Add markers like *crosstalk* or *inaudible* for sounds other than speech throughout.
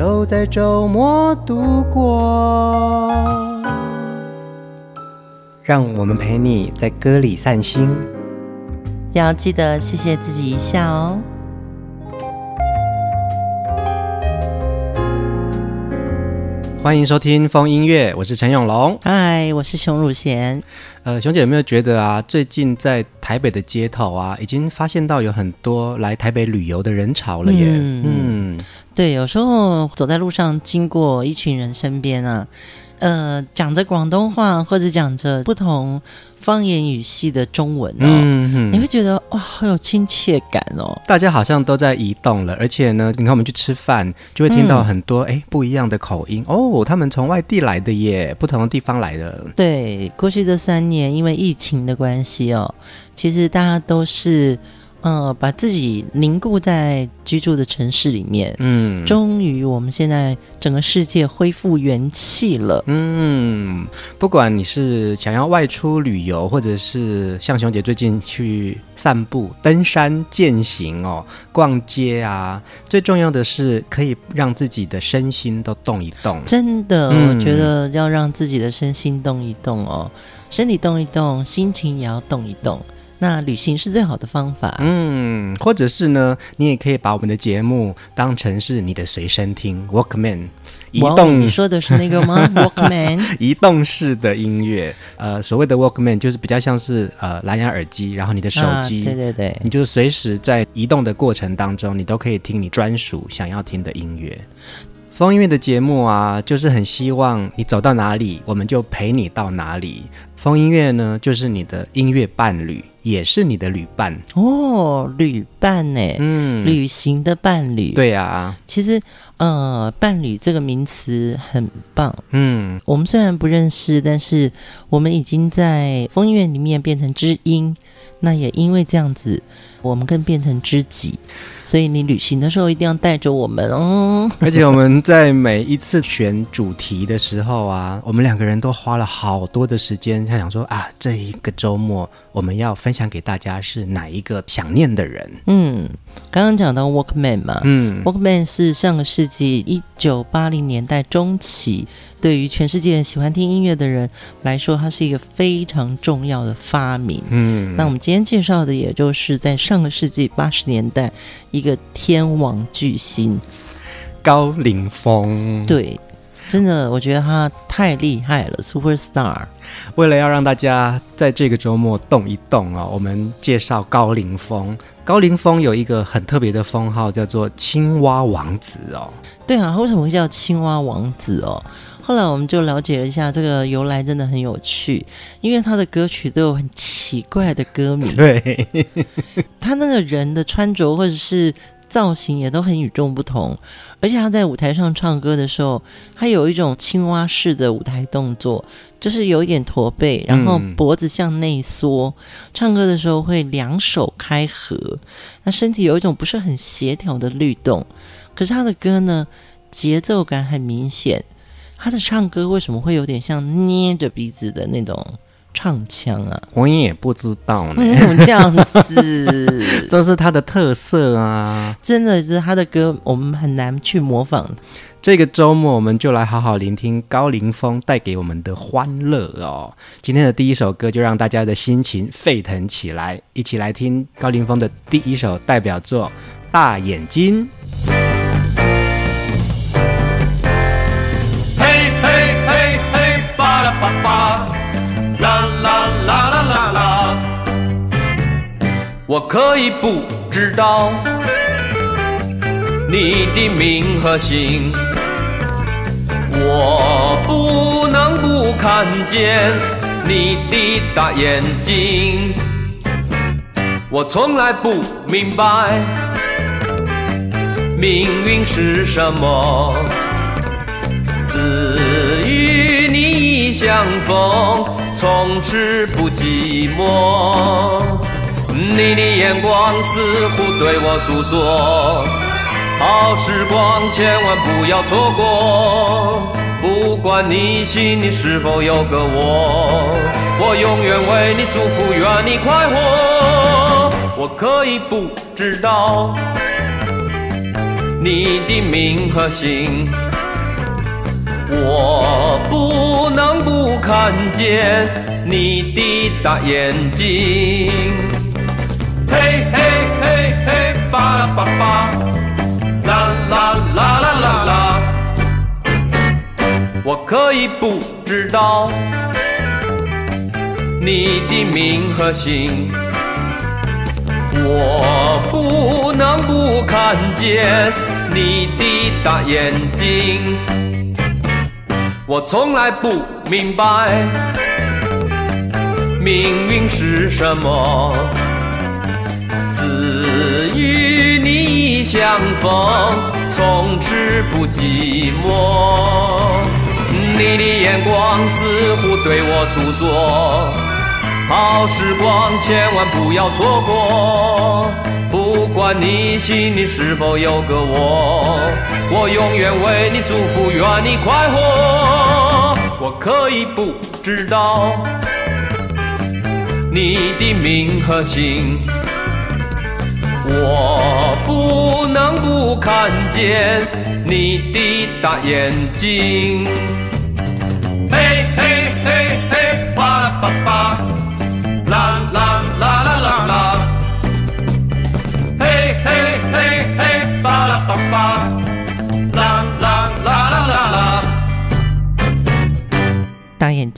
都在周末度过，让我们陪你在歌里散心，要记得谢谢自己一下哦。欢迎收听风音乐，我是陈永龙。嗨，我是熊汝贤。呃，熊姐有没有觉得啊，最近在台北的街头啊，已经发现到有很多来台北旅游的人潮了耶？嗯。嗯对，有时候走在路上，经过一群人身边啊，呃，讲着广东话或者讲着不同方言语系的中文哦，嗯，你会觉得哇，好有亲切感哦。大家好像都在移动了，而且呢，你看我们去吃饭，就会听到很多哎、嗯、不一样的口音哦，他们从外地来的耶，不同的地方来的。对，过去这三年因为疫情的关系哦，其实大家都是。呃，把自己凝固在居住的城市里面，嗯，终于我们现在整个世界恢复元气了，嗯，不管你是想要外出旅游，或者是像熊姐最近去散步、登山、健行哦，逛街啊，最重要的是可以让自己的身心都动一动。真的，嗯，我觉得要让自己的身心动一动哦，身体动一动，心情也要动一动。那旅行是最好的方法，嗯，或者是呢，你也可以把我们的节目当成是你的随身听，Walkman，移动。你说的是那个吗？*laughs* Walkman，移动式的音乐，呃，所谓的 Walkman 就是比较像是呃蓝牙耳机，然后你的手机，啊，对对对，你就随时在移动的过程当中，你都可以听你专属想要听的音乐。风音乐的节目啊，就是很希望你走到哪里，我们就陪你到哪里。风音乐呢，就是你的音乐伴侣，也是你的旅伴。哦，旅伴呢，嗯，旅行的伴侣，对啊，其实呃，伴侣这个名词很棒，嗯，我们虽然不认识，但是我们已经在风月里面变成知音，那也因为这样子。我们更变成知己，所以你旅行的时候一定要带着我们哦。而且我们在每一次选主题的时候啊，我们两个人都花了好多的时间，在想说啊，这一个周末我们要分享给大家是哪一个想念的人？嗯，刚刚讲到 Walkman 嘛，嗯，Walkman 是上个世纪一九八零年代中期。对于全世界喜欢听音乐的人来说，它是一个非常重要的发明。嗯，那我们今天介绍的，也就是在上个世纪八十年代一个天王巨星高凌风。对，真的，我觉得他太厉害了，Super Star。为了要让大家在这个周末动一动啊，我们介绍高凌风。高凌风有一个很特别的封号，叫做“青蛙王子”哦。对啊，为什么会叫青蛙王子哦？后来我们就了解了一下这个由来，真的很有趣，因为他的歌曲都有很奇怪的歌名。*laughs* 对，他那个人的穿着或者是造型也都很与众不同，而且他在舞台上唱歌的时候，他有一种青蛙式的舞台动作，就是有一点驼背，然后脖子向内缩，嗯、唱歌的时候会两手开合，那身体有一种不是很协调的律动，可是他的歌呢，节奏感很明显。他的唱歌为什么会有点像捏着鼻子的那种唱腔啊？我也不知道呢。嗯，这样子，*laughs* 这是他的特色啊！真的是他的歌，我们很难去模仿。这个周末，我们就来好好聆听高凌风带给我们的欢乐哦。今天的第一首歌，就让大家的心情沸腾起来，一起来听高凌风的第一首代表作《大眼睛》。爸爸，啦啦啦啦啦啦我可以不知道你的名和姓，我不能不看见你的大眼睛。我从来不明白命运是什么，自相逢，从此不寂寞。你的眼光似乎对我诉说，好时光千万不要错过。不管你心里是否有个我，我永远为你祝福，愿你快活。我可以不知道你的名和姓，我不能不看见你的大眼睛。嘿嘿嘿嘿，巴拉巴巴，啦啦啦啦啦啦。我可以不知道你的名和姓，我不能不看见你的大眼睛。我从来不明白命运是什么，自与你相逢，从此不寂寞。你的眼光似乎对我诉说，好时光千万不要错过。不管你心里是否有个我，我永远为你祝福，愿你快活。我可以不知道你的名和姓，我不能不看见你的大眼睛。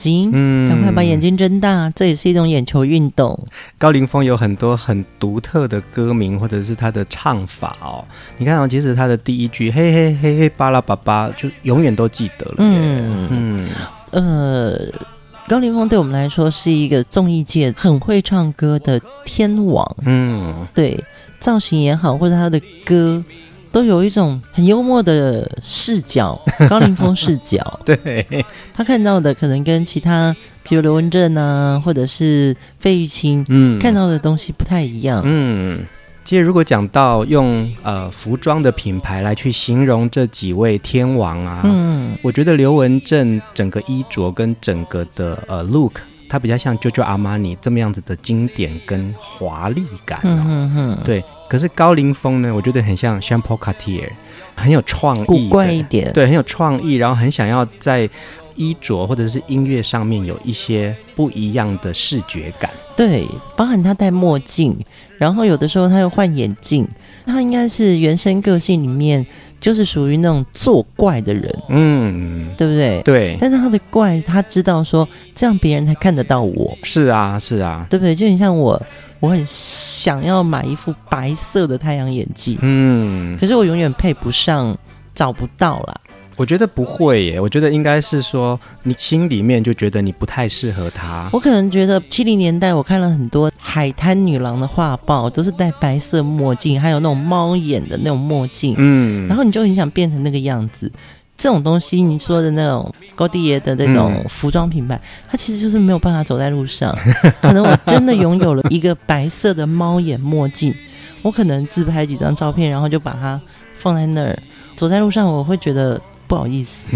睛，嗯，赶快把眼睛睁大，这也是一种眼球运动。高凌风有很多很独特的歌名，或者是他的唱法哦。你看哦，其实他的第一句“嘿嘿嘿嘿，巴拉巴巴”就永远都记得了。嗯嗯。呃，高凌风对我们来说是一个综艺界很会唱歌的天王。嗯，对，造型也好，或者他的歌，都有一种很幽默的视角，*laughs* 高凌风视角。对，他看到的可能跟其他，比如刘文正啊，或者是费玉清，嗯，看到的东西不太一样。嗯。其实，如果讲到用呃服装的品牌来去形容这几位天王啊，嗯，我觉得刘文正整个衣着跟整个的呃 look，它比较像 Giorgio Armani 这么样子的经典跟华丽感，哦，嗯嗯嗯，对。可是高凌风呢，我觉得很像 Jean Paul Gaultier，很有创意，古怪一点，对，很有创意，然后很想要在。衣着或者是音乐上面有一些不一样的视觉感，对，包含他戴墨镜，然后有的时候他又换眼镜，他应该是原生个性里面就是属于那种作怪的人，嗯，对不对？对，但是他的怪，他知道说这样别人才看得到我，是啊，是啊，对不对？就很像我，我很想要买一副白色的太阳眼镜，嗯，可是我永远配不上，找不到啦。我觉得不会耶，我觉得应该是说你心里面就觉得你不太适合他。我可能觉得七零年代我看了很多海滩女郎的画报，都是戴白色墨镜，还有那种猫眼的那种墨镜，嗯，然后你就很想变成那个样子。这种东西你说的那种高迪爷的那种服装品牌，嗯，它其实就是没有办法走在路上。*laughs* 可能我真的拥有了一个白色的猫眼墨镜，我可能自拍几张照片，然后就把它放在那儿，走在路上我会觉得。不好意思，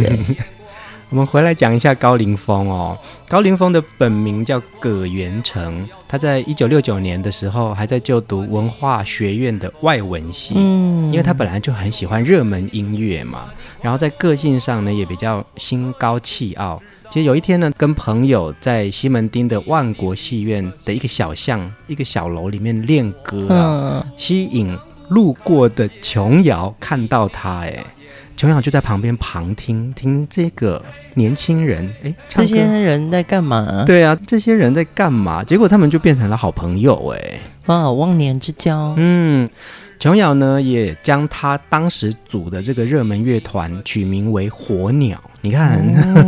*laughs* 我们回来讲一下高凌风哦。高凌风的本名叫葛元成，他在一九六九年的时候还在就读文化学院的外文系，嗯，因为他本来就很喜欢热门音乐嘛，然后在个性上呢也比较心高气傲。其实有一天呢，跟朋友在西门町的万国戏院的一个小巷、一个小楼里面练歌啊，嗯、吸引路过的琼瑶看到他，哎。琼瑶就在旁边旁听，听这个年轻人，哎，这些人在干嘛？对啊，这些人在干嘛？结果他们就变成了好朋友，哎，哇，忘年之交。嗯，琼瑶呢，也将他当时组的这个热门乐团取名为火鸟。你看，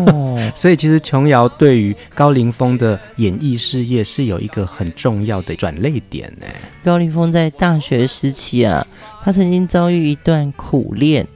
哦、*laughs* 所以其实琼瑶对于高凌风的演艺事业是有一个很重要的转泪点呢。高凌风在大学时期啊，他曾经遭遇一段苦恋。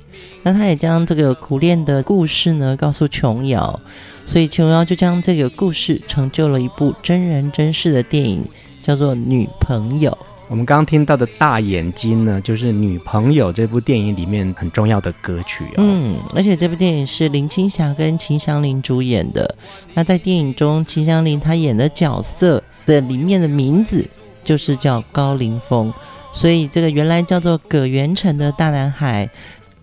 那他也将这个苦恋的故事呢告诉琼瑶，所以琼瑶就将这个故事成就了一部真人真事的电影，叫做《女朋友》。我们刚刚听到的大眼睛呢，就是《女朋友》这部电影里面很重要的歌曲哦。嗯，而且这部电影是林青霞跟秦祥林主演的。那在电影中，秦祥林他演的角色的里面的名字就是叫高凌风，所以这个原来叫做葛元成的大男孩，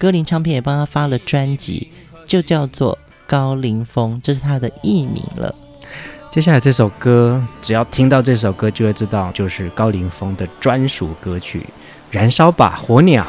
歌林唱片也帮他发了专辑，就叫做高凌风，这是他的艺名了。接下来这首歌，只要听到这首歌，就会知道就是高凌风的专属歌曲《燃烧吧火鸟》。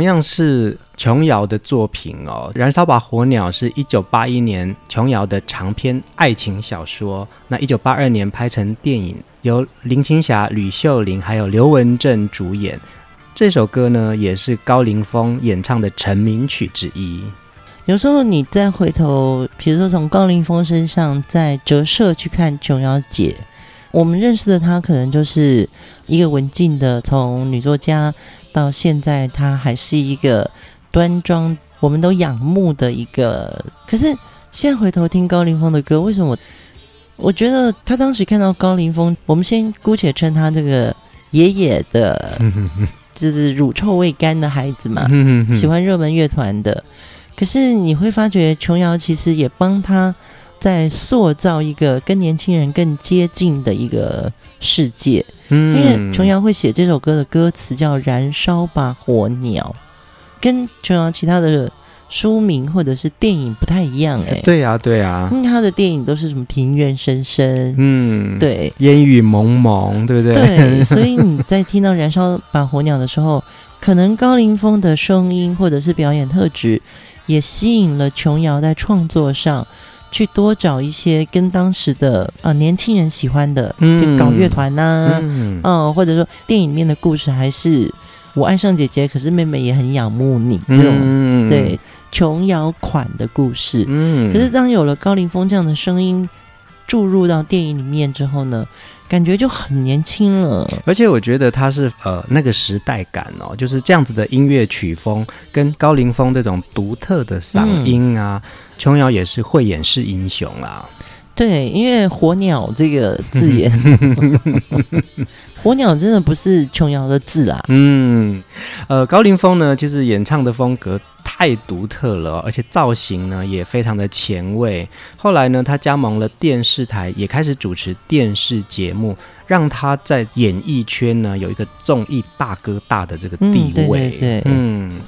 同样是琼瑶的作品哦，《燃烧吧火鸟》是一九八一年琼瑶的长篇爱情小说，那一九八二年拍成电影，由林青霞、吕秀玲还有刘文正主演。这首歌呢，也是高凌风演唱的成名曲之一。有时候你再回头，比如说从高凌风身上再折射去看琼瑶姐，我们认识的她可能就是一个文静的从女作家。到现在，他还是一个端庄，我们都仰慕的一个。可是现在回头听高凌风的歌，为什么我我觉得他当时看到高凌风，我们先姑且称他这个爷爷的，*laughs* 就是乳臭未干的孩子嘛，喜欢热门乐团的。可是你会发觉，琼瑶其实也帮他。在塑造一个跟年轻人更接近的一个世界，嗯，因为琼瑶会写这首歌的歌词叫《燃烧吧火鸟》，跟琼瑶其他的书名或者是电影不太一样，欸，哎，对呀，对呀，因为他的电影都是什么庭院深深，嗯，对，烟雨蒙蒙，对不对？对，所以你在听到《燃烧吧火鸟》的时候，可能高凌风的声音或者是表演特质，也吸引了琼瑶在创作上去多找一些跟当时的呃年轻人喜欢的，嗯，搞乐团呐、啊，嗯、呃，或者说电影里面的故事还是我爱上姐姐，可是妹妹也很仰慕你这种，嗯、对琼瑶款的故事。嗯，可是当有了高凌风这样的声音注入到电影里面之后呢，感觉就很年轻了，而且我觉得他是呃那个时代感哦，就是这样子的音乐曲风，跟高凌风这种独特的嗓音啊，琼瑶、嗯、也是慧眼识英雄啦。对，因为火鸟这个字眼，*laughs* 火鸟真的不是琼瑶的字啦。嗯，呃，高凌风呢，就是演唱的风格。太独特了，而且造型呢也非常的前卫。后来呢，他加盟了电视台，也开始主持电视节目，让他在演艺圈呢有一个综艺大哥大的这个地位。嗯，对对对，嗯。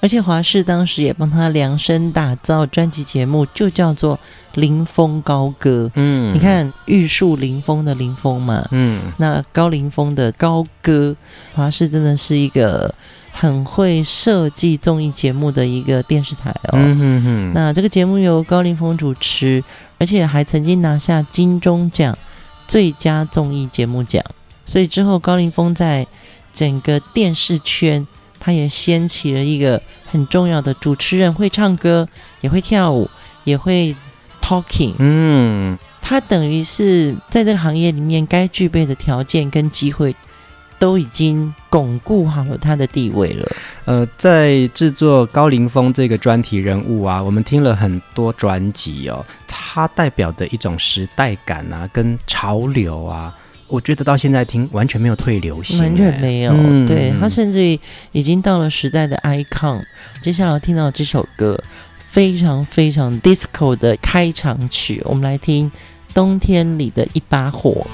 而且华视当时也帮他量身打造专辑节目，就叫做《林峰高歌》。嗯，你看玉树临风的临风嘛，嗯，那高凌风的高歌，华视真的是一个。很会设计综艺节目的一个电视台哦，嗯、哼哼，那这个节目由高凌风主持，而且还曾经拿下金钟奖最佳综艺节目奖。所以之后高凌风在整个电视圈，他也掀起了一个很重要的主持人，会唱歌，也会跳舞，也会 talking。嗯，他等于是在这个行业里面该具备的条件跟机会。都已经巩固好了他的地位了。呃，在制作高凌风这个专题人物啊，我们听了很多专辑哦，它代表的一种时代感啊，跟潮流啊，我觉得到现在听完全没有退流行，完全没有。嗯、对他甚至于已经到了时代的 icon。接下来听到这首歌，非常非常 disco 的开场曲，我们来听《冬天里的一把火》。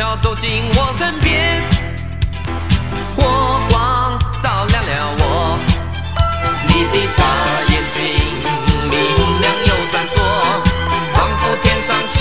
要走进我身边，火光照亮了我。你的大眼睛明亮又闪烁，仿佛天上星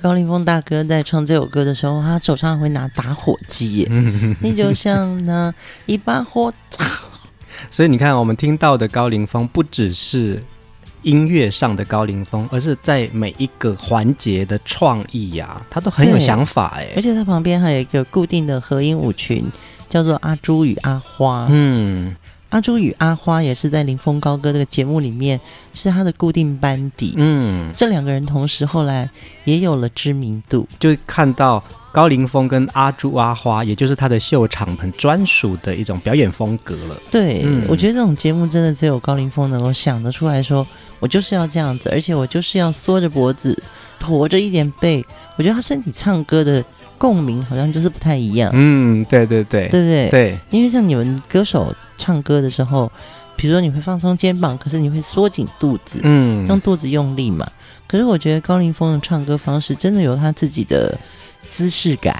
高凌风大哥在唱这首歌的时候，他手上会拿打火机耶。*laughs* 你就像那一把火。所以你看，我们听到的高凌风不只是音乐上的高凌风，而是在每一个环节的创意呀、啊，他都很有想法哎。而且他旁边还有一个固定的合音舞群，叫做阿朱与阿花。嗯，阿朱与阿花也是在林峰高歌这个节目里面是他的固定班底。嗯，这两个人同时后来也有了知名度，就看到。高凌风跟阿朱阿花，也就是他的秀场很专属的一种表演风格了。对，嗯、我觉得这种节目真的只有高凌风能够想得出来说，我就是要这样子，而且我就是要缩着脖子，驼着一点背。我觉得他身体唱歌的共鸣好像就是不太一样。嗯，对对对，对不对？对，因为像你们歌手唱歌的时候，比如说你会放松肩膀，可是你会缩紧肚子，嗯，用肚子用力嘛。可是我觉得高凌风的唱歌方式真的有他自己的。姿势感，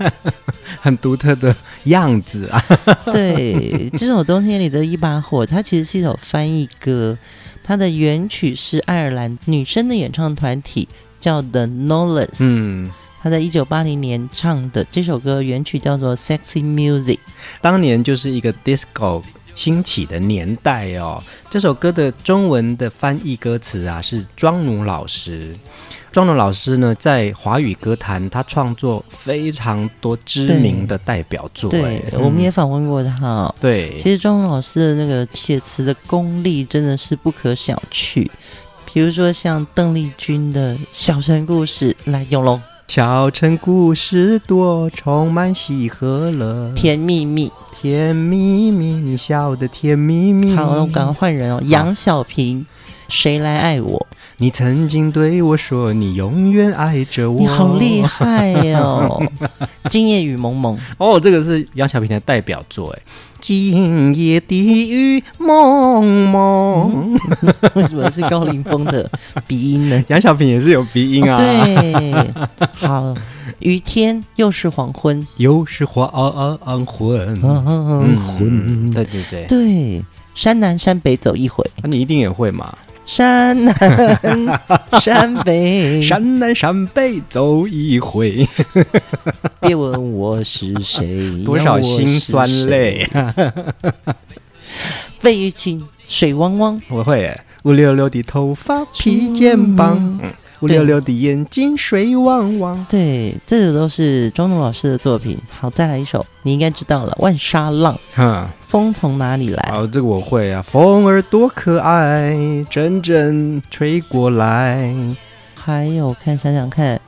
*laughs* 很独特的样子啊！*laughs* 对，这首冬天里的一把火，它其实是一首翻译歌，它的原曲是爱尔兰女生的演唱团体叫 The Knowles，嗯，他在一九八零年唱的这首歌原曲叫做 Sexy Music，当年就是一个 disco 兴起的年代哦。这首歌的中文的翻译歌词啊是庄奴老师。庄奴老师呢，在华语歌坛，他创作非常多知名的代表作。对，嗯、我们也访问过他。对，其实庄奴老师的那个写词的功力真的是不可小觑。比如说像邓丽君的《小城故事》，来永龙。小城故事多，充满喜和乐。甜蜜蜜，甜蜜蜜，你笑得甜蜜蜜。好，我赶快换人哦。杨小平，谁来爱我？你曾经对我说，你永远爱着我。你好厉害哦！*laughs* 今夜雨蒙蒙。哦，这个是杨小萍的代表作哎。今夜的雨蒙蒙。*laughs* 为什么是高凌风的鼻音呢？*laughs* 杨小萍也是有鼻音啊。哦、对，好。雨天又是黄昏，又是黄昏。黄昏。对对对。对，山南山北走一回。那、啊、你一定也会嘛？山南山北，*laughs* 山南山北走一回。别问我是谁，多少辛酸泪。*laughs* 费玉清，水汪汪。我会，乌溜溜的头发披肩膀。嗯乌溜溜的眼睛，水汪汪。对，这个都是庄奴老师的作品。好，再来一首，你应该知道了，《万沙浪》。哈，风从哪里来？哦，这个我会啊。风儿多可爱，阵阵吹过来。还有，看想想看，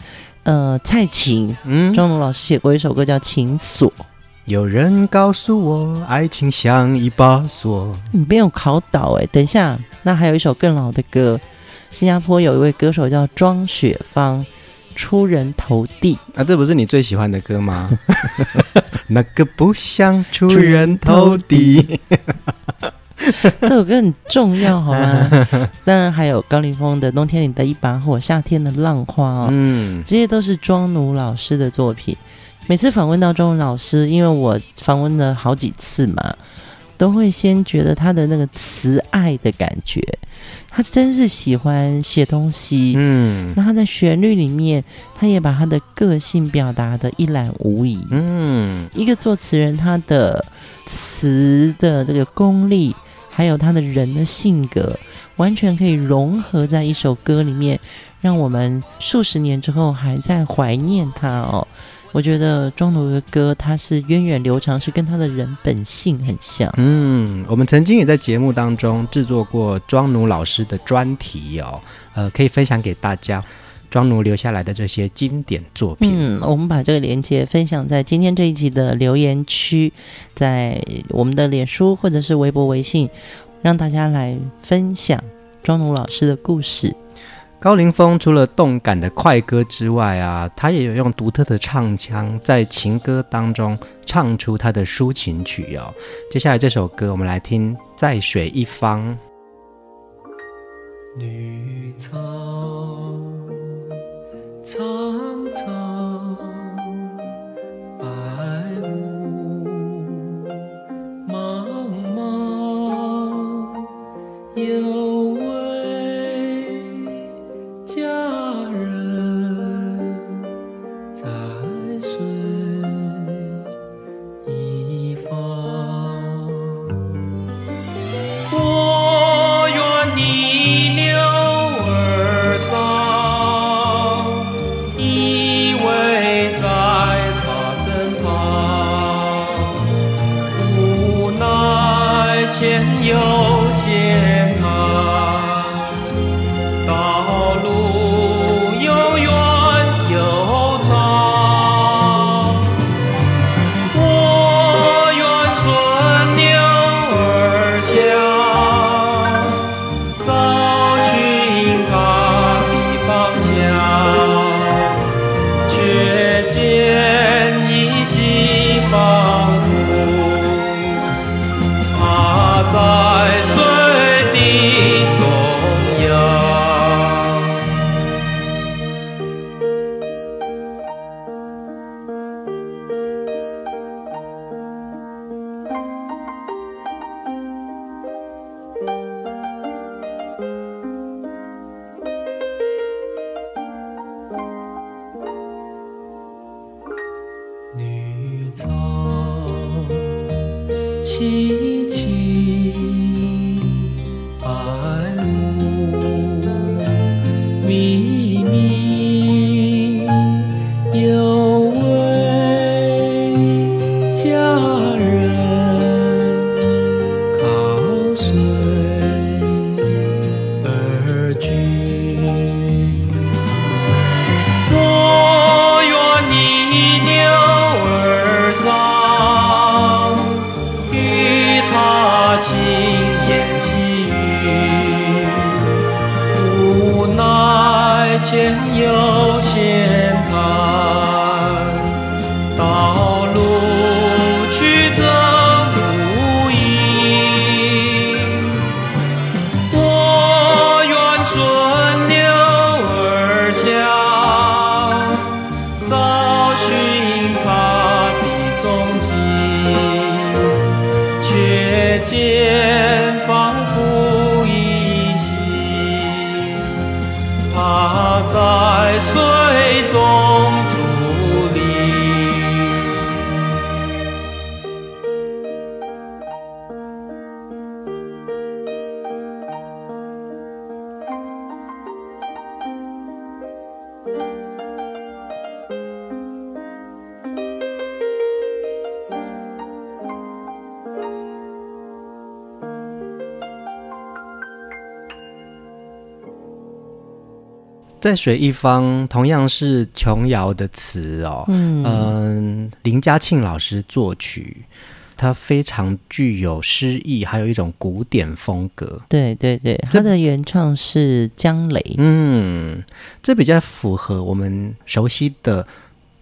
呃，蔡琴，嗯，庄奴老师写过一首歌叫《情锁》。有人告诉我，爱情像一把锁。你没有考倒哎，等一下，那还有一首更老的歌。新加坡有一位歌手叫庄雪芳，出人头地啊！这不是你最喜欢的歌吗？*laughs* 那个不像出人头地，这首歌很重要，好吗？*laughs* 当然还有高凌风的《冬天里的一把火》，夏天的浪花哦，嗯，这些都是庄奴老师的作品。每次访问到庄奴老师，因为我访问了好几次嘛。都会先觉得他的那个慈爱的感觉，他真是喜欢写东西，嗯，那他在旋律里面，他也把他的个性表达的一览无遗，嗯，一个作词人，他的词的这个功力，还有他的人的性格，完全可以融合在一首歌里面，让我们数十年之后还在怀念他哦。我觉得庄奴的歌，它是源远流长，是跟他的人本性很像。嗯，我们曾经也在节目当中制作过庄奴老师的专题哦，呃，可以分享给大家庄奴留下来的这些经典作品。嗯，我们把这个连接分享在今天这一集的留言区，在我们的脸书或者是微博、微信，让大家来分享庄奴老师的故事。高凌风除了动感的快歌之外啊，他也有用独特的唱腔在情歌当中唱出他的抒情曲哦。接下来这首歌，我们来听《在水一方》。绿草苍苍，白雾茫茫，有在水一方，同样是琼瑶的词哦，嗯、呃，林嘉庆老师作曲，它非常具有诗意，还有一种古典风格。对对对，他的原唱是江雷，嗯，这比较符合我们熟悉的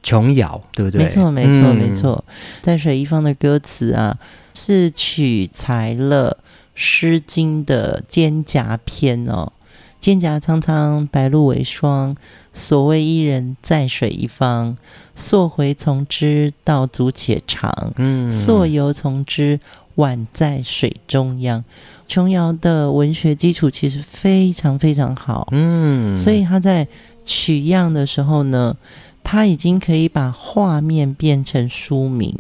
琼瑶，对不对？没错没错没错，在水一方的歌词啊，是取材了《诗经》的《蒹葭》篇哦。蒹葭苍苍，白露为霜。所谓伊人，在水一方。溯洄从之，道阻且长。嗯，溯游从之，宛在水中央。琼瑶的文学基础其实非常非常好。嗯，所以他在取样的时候呢，他已经可以把画面变成书名。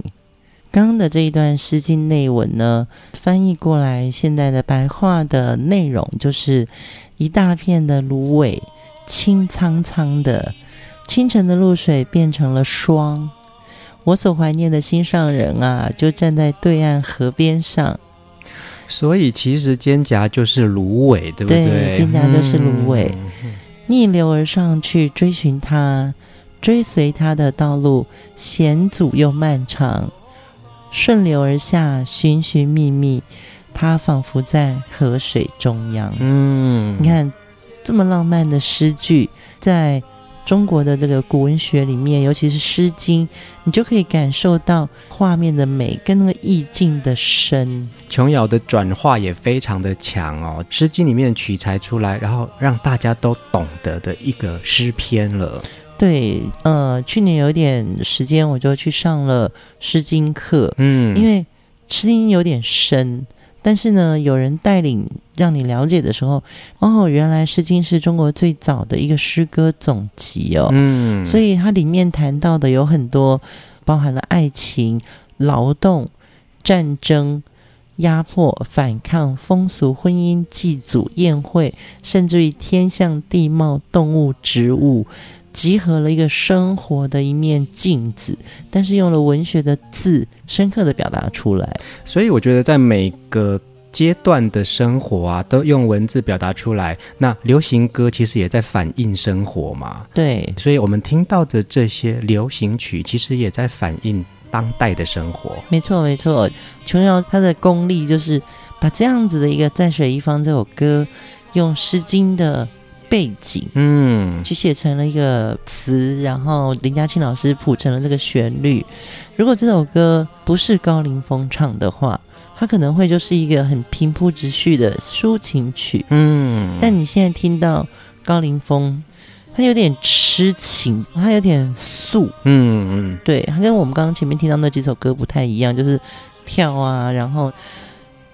刚刚的这一段《诗经》内文呢，翻译过来，现在的白话的内容就是。一大片的芦苇，青苍苍的，清晨的露水变成了霜。我所怀念的心上人啊，就站在对岸河边上。所以其实肩胛就是芦苇，对不对？对，蒹葭就是芦苇。嗯、逆流而上去追寻它，追随它的道路险阻又漫长。顺流而下，寻寻觅觅。它仿佛在河水中央。嗯，你看这么浪漫的诗句，在中国的这个古文学里面，尤其是《诗经》，你就可以感受到画面的美跟那个意境的深。琼瑶的转化也非常的强哦，《诗经》里面取材出来，然后让大家都懂得的一个诗篇了。对，呃，去年有点时间，我就去上了《诗经》课，嗯，因为《诗经》有点深。但是呢，有人带领让你了解的时候，哦，原来《诗经》是中国最早的一个诗歌总集哦。嗯，所以它里面谈到的有很多，包含了爱情、劳动、战争、压迫、反抗、风俗、婚姻、祭祖、宴会，甚至于天象、地貌、动物、植物。集合了一个生活的一面镜子，但是用了文学的字，深刻的表达出来。所以我觉得，在每个阶段的生活啊，都用文字表达出来。那流行歌其实也在反映生活嘛。对，所以我们听到的这些流行曲，其实也在反映当代的生活。没错，没错。琼瑶她的功力就是把这样子的一个《在水一方》这首歌，用《诗经》的。背景，嗯，去写成了一个词，然后林嘉庆老师谱成了这个旋律。如果这首歌不是高凌风唱的话，它可能会就是一个很平铺直叙的抒情曲，嗯。但你现在听到高凌风，他有点痴情，他有点素，嗯嗯，对，他跟我们刚刚前面听到那几首歌不太一样，就是跳啊，然后。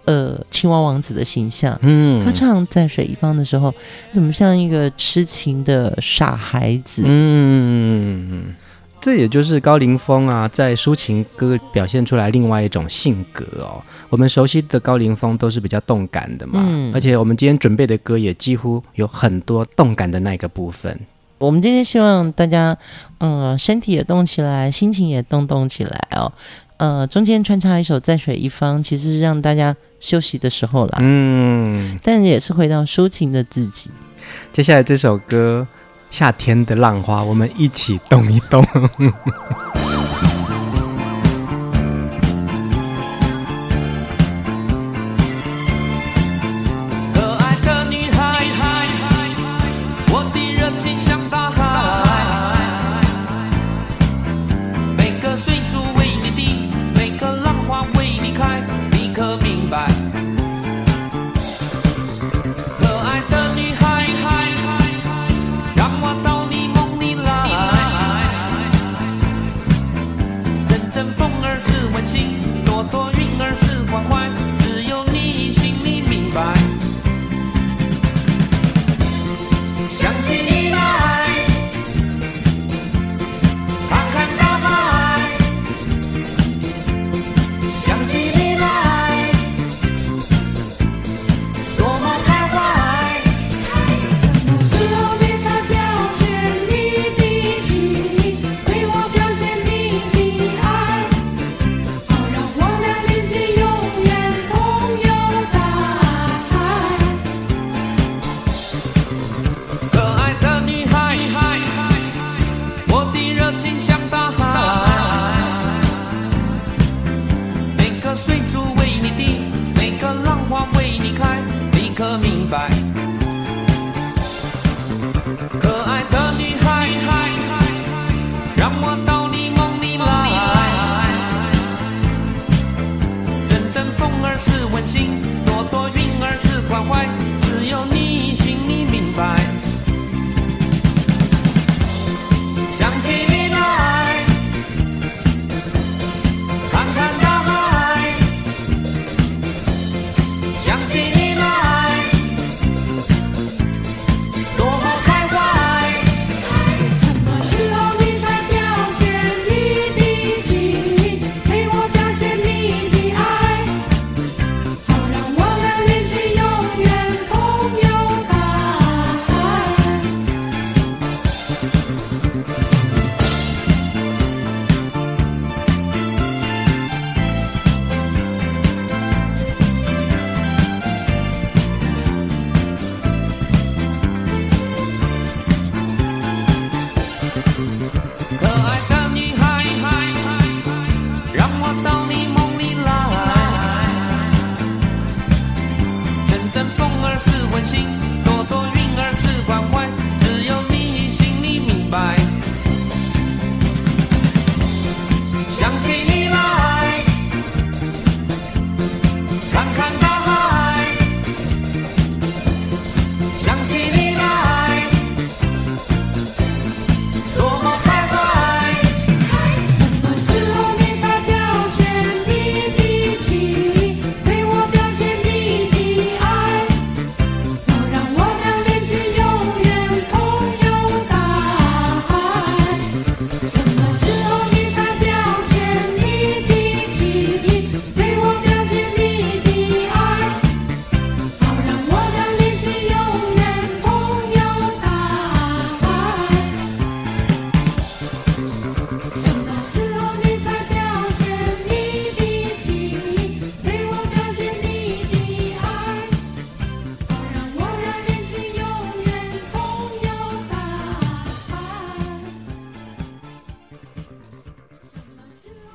呃，青蛙王子的形象，嗯，他唱《在水一方》的时候，怎么像一个痴情的傻孩子？嗯，这也就是高凌风啊，在抒情歌表现出来另外一种性格哦。我们熟悉的高凌风都是比较动感的嘛，嗯，而且我们今天准备的歌也几乎有很多动感的那个部分。我们今天希望大家，嗯、呃，身体也动起来，心情也动动起来哦。呃，中间穿插一首《在水一方》，其实是让大家休息的时候啦。嗯，但也是回到抒情的自己。接下来这首歌《夏天的浪花》，我们一起动一动。*laughs*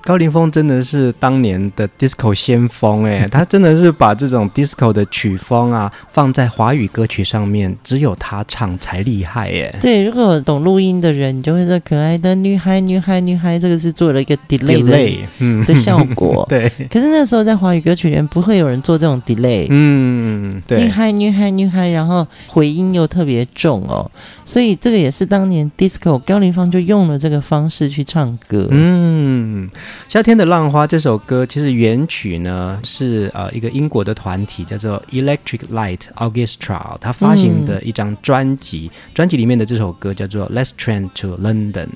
高凌风真的是当年的 disco 先锋哎，他真的是把这种 disco 的曲风啊放在华语歌曲上面，只有他唱才厉害哎。对，如果懂录音的人，你就会说可爱的女孩，女孩，女孩，这个是做了一个 delay 的 delay, 嗯的效果。*laughs* 对，可是那时候在华语歌曲里面不会有人做这种 delay。嗯，对，女孩，女孩，女孩，然后回音又特别重哦，所以这个也是当年 disco 高凌风就用了这个方式去唱歌。嗯。夏天的浪花这首歌，其实原曲呢是呃一个英国的团体叫做 Electric Light Orchestra，它发行的一张专辑，嗯、专辑里面的这首歌叫做 Let's Train to London。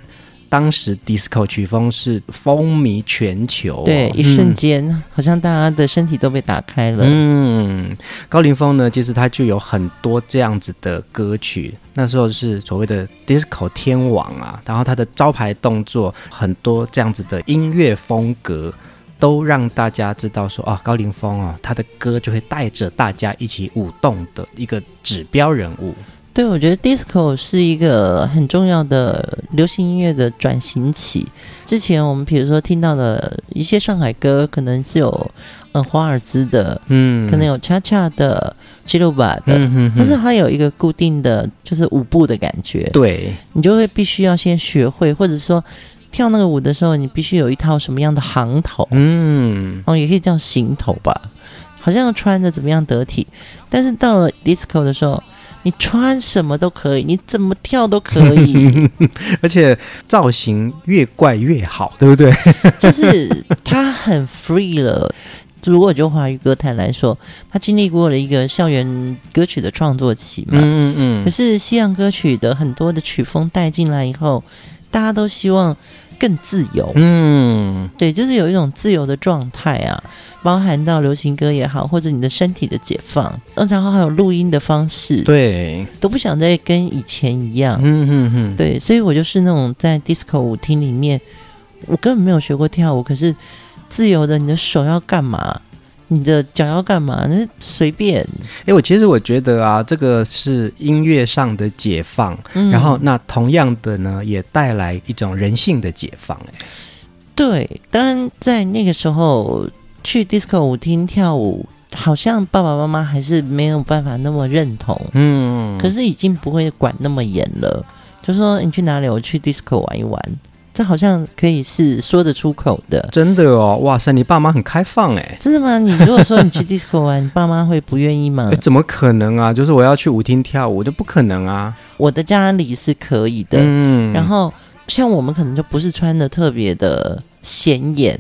当时 disco 曲风是风靡全球，对，一瞬间、嗯、好像大家的身体都被打开了。嗯，高凌风呢，其实他就有很多这样子的歌曲，那时候是所谓的 disco 天王啊，然后他的招牌动作很多这样子的音乐风格，都让大家知道说，哦，高凌风哦，他的歌就会带着大家一起舞动的一个指标人物。对，我觉得 disco 是一个很重要的流行音乐的转型期。之前我们比如说听到的一些上海歌，可能是有嗯华尔兹的，嗯，可能有恰恰的、吉鲁巴的，嗯哼哼，但是它有一个固定的就是舞步的感觉。对，你就会必须要先学会，或者说跳那个舞的时候，你必须有一套什么样的行头，嗯，哦，也可以叫行头吧，好像要穿着怎么样得体。但是到了 disco 的时候。你穿什么都可以，你怎么跳都可以，*laughs* 而且造型越怪越好，对不对？*laughs* 就是他很 free 了。如果就华语歌坛来说，他经历过了一个校园歌曲的创作期嘛，嗯嗯。可是西洋歌曲的很多的曲风带进来以后，大家都希望更自由，嗯，对，就是有一种自由的状态啊。包含到流行歌也好，或者你的身体的解放，然后还有录音的方式，对，都不想再跟以前一样，嗯嗯嗯，对，所以我就是那种在 disco 舞厅里面，我根本没有学过跳舞，可是自由的，你的手要干嘛，你的脚要干嘛，那随便。哎，我其实我觉得啊，这个是音乐上的解放，嗯、然后那同样的呢，也带来一种人性的解放。哎，对，当然在那个时候。去 disco 舞厅跳舞，好像爸爸妈妈还是没有办法那么认同。嗯，可是已经不会管那么严了。就说你去哪里，我去 disco 玩一玩，这好像可以是说得出口的。真的哦，哇塞，你爸妈很开放哎。真的吗？你如果说你去 disco 玩，你爸妈会不愿意吗？怎么可能啊？就是我要去舞厅跳舞，就不可能啊。我的家里是可以的。嗯，然后像我们可能就不是穿的特别的显眼。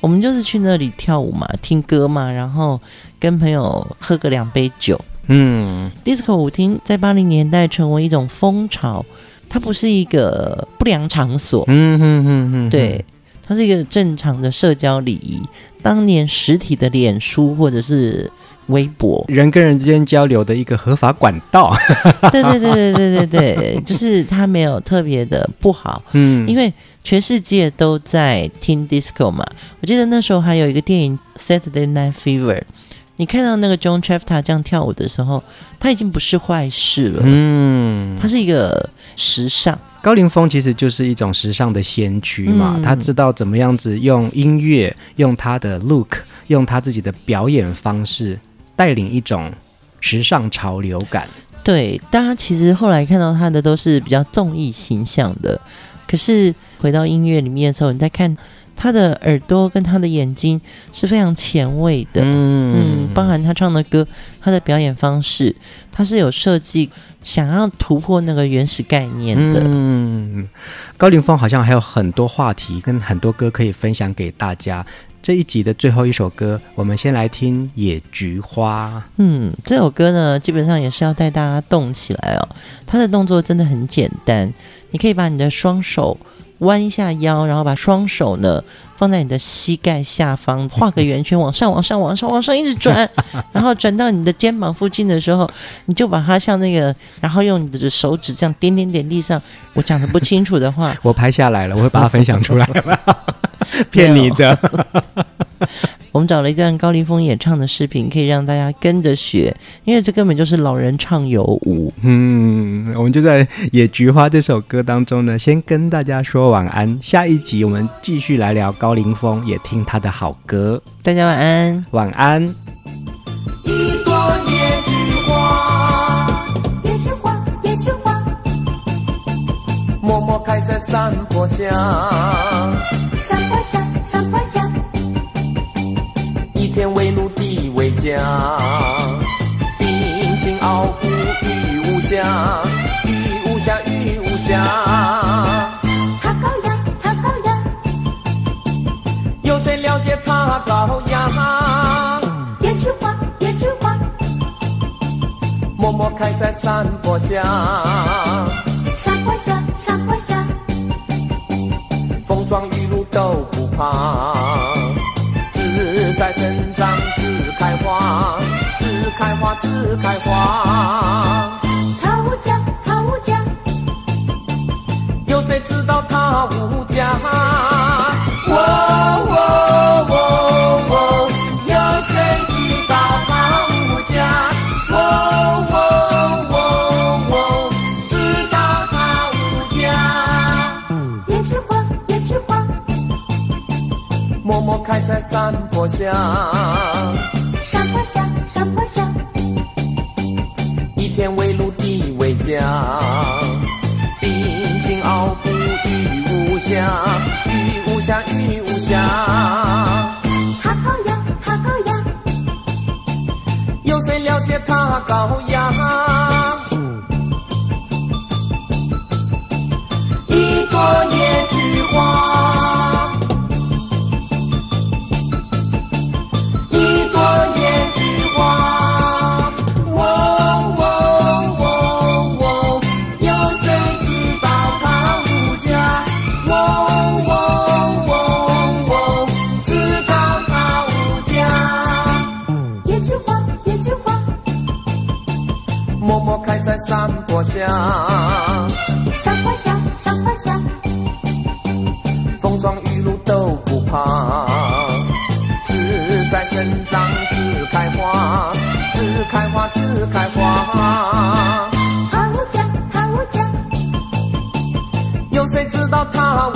我们就是去那里跳舞嘛，听歌嘛，然后跟朋友喝个两杯酒。嗯，disco 舞厅在八零年代成为一种风潮，它不是一个不良场所。嗯哼哼哼，对，它是一个正常的社交礼仪。当年实体的脸书或者是微博，人跟人之间交流的一个合法管道。*laughs* 对对对对对对对，就是它没有特别的不好。*laughs* 嗯，因为。全世界都在听 disco 嘛，我记得那时候还有一个电影《Saturday Night Fever》，你看到那个 John Travolta 这样跳舞的时候，他已经不是坏事了，嗯，他是一个时尚。高凌风其实就是一种时尚的先驱嘛，嗯，他知道怎么样子用音乐、用他的 look、用他自己的表演方式带领一种时尚潮流感。对，大家其实后来看到他的都是比较综艺形象的。可是回到音乐里面的时候，你再看他的耳朵跟他的眼睛是非常前卫的，嗯嗯，包含他唱的歌，他的表演方式，他是有设计想要突破那个原始概念的。嗯，高凌风好像还有很多话题跟很多歌可以分享给大家。这一集的最后一首歌，我们先来听《野菊花》。嗯，这首歌呢，基本上也是要带大家动起来哦。它的动作真的很简单，你可以把你的双手弯一下腰，然后把双手呢放在你的膝盖下方，画个圆圈，往上、往上、往上、往上一直转，*laughs* 然后转到你的肩膀附近的时候，你就把它像那个，然后用你的手指这样点点点地上。我讲的不清楚的话，*laughs* 我拍下来了，我会把它分享出来。*laughs* *laughs* 骗你的，我们找了一段高凌风演唱的视频，可以让大家跟着学，因为这根本就是老人唱有舞。嗯，我们就在《野菊花》这首歌当中呢，先跟大家说晚安。下一集我们继续来聊高凌风，也听他的好歌。大家晚安，晚安。一朵野菊花，野菊花，野菊花，默默开在山坡下，山坡下，山坡下。一天为奴地为家，冰清傲骨玉无瑕，玉无瑕玉无瑕。他高雅，他高雅，有谁了解他高雅？野菊花，野菊花，默默开在山坡下，山坡下，山坡下，风霜雨露都不怕。自在生长，自开花，自开花，自开花。他无家，他无家，有谁知道他无价？在山坡下，山坡下，山坡下。一天为路地为家，冰清傲骨玉无瑕，玉无瑕玉无瑕。他高雅，他高雅，有谁了解他高雅？小花香，小花香，风霜雨露都不怕，自在生长，自开花，自开花，自开花。好家，好家，有谁知道他？